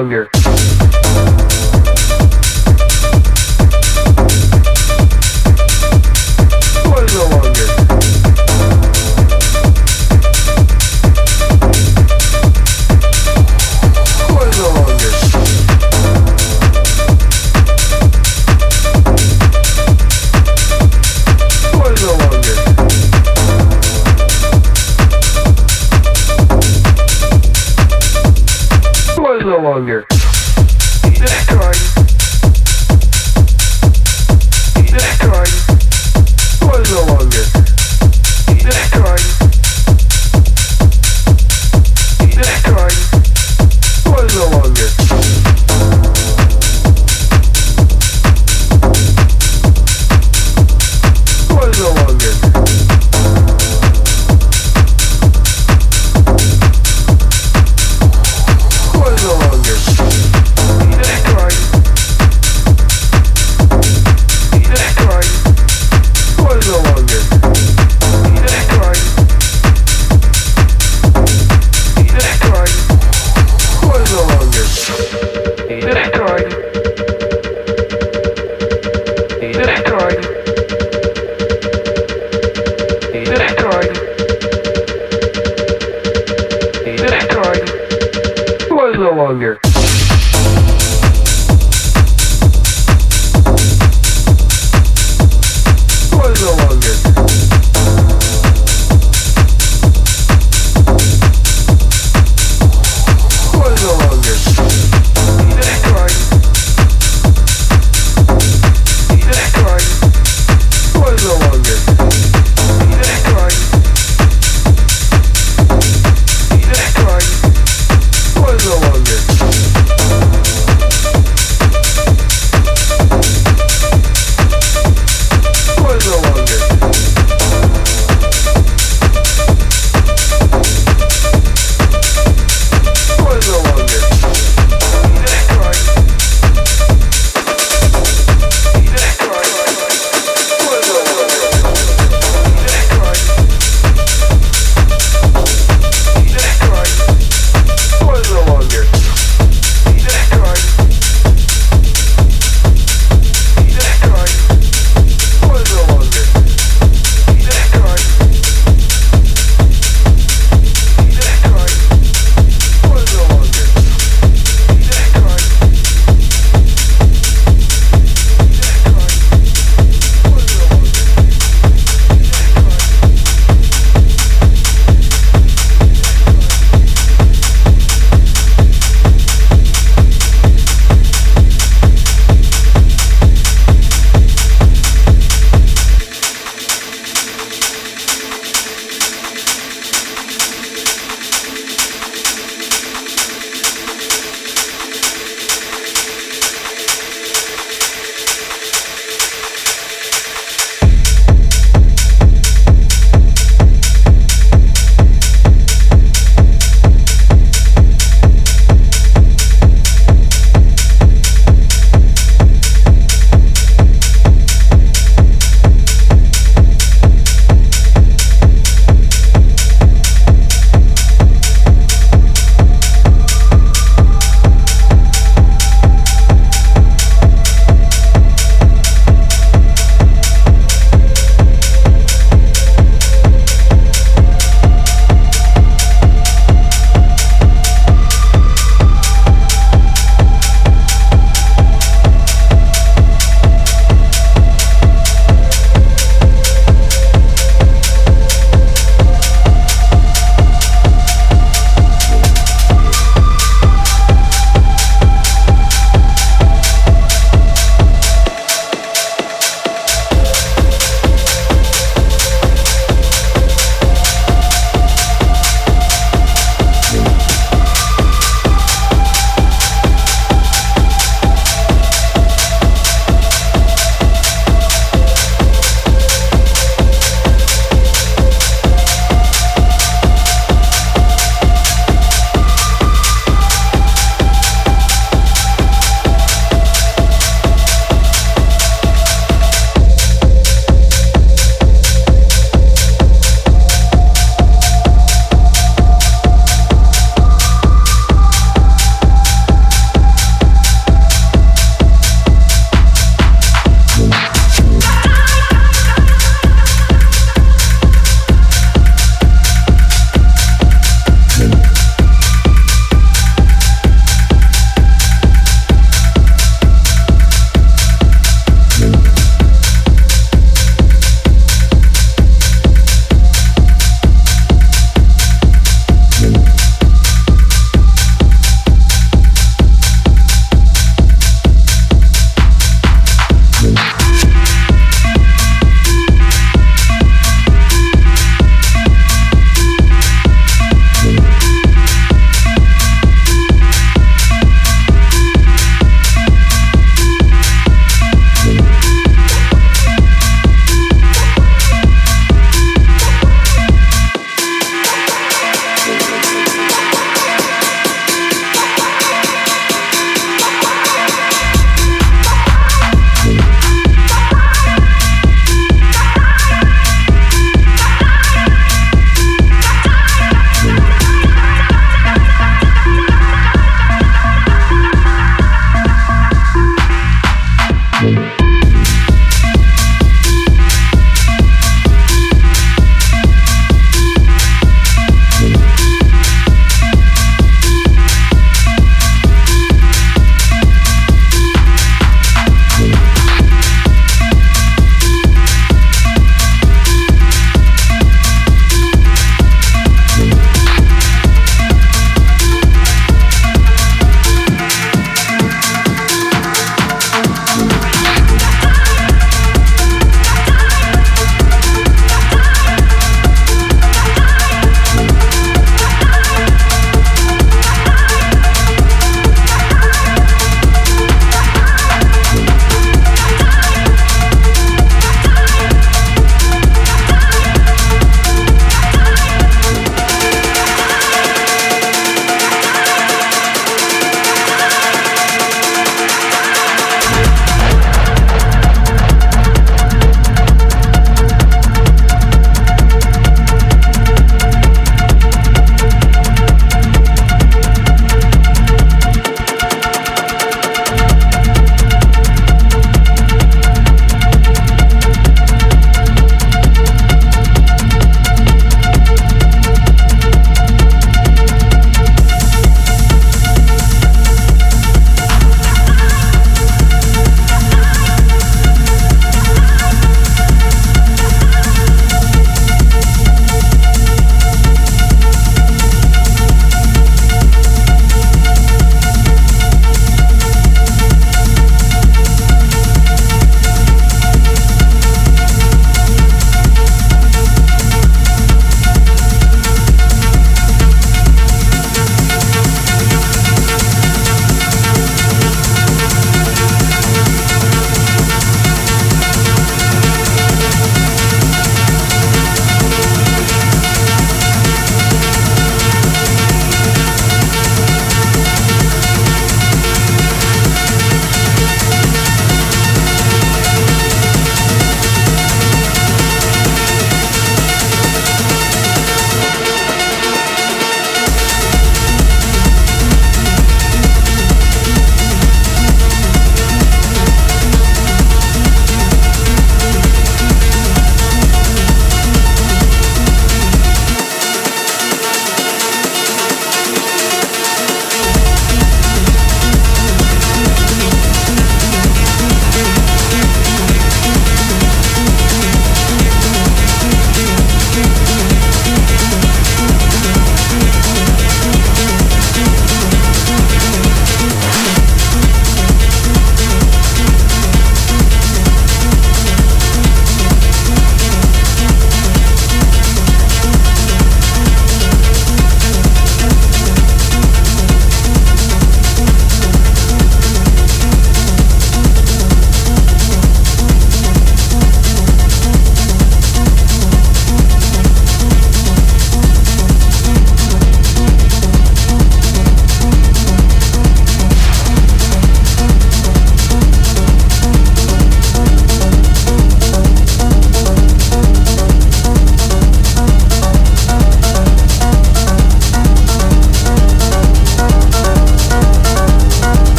longer.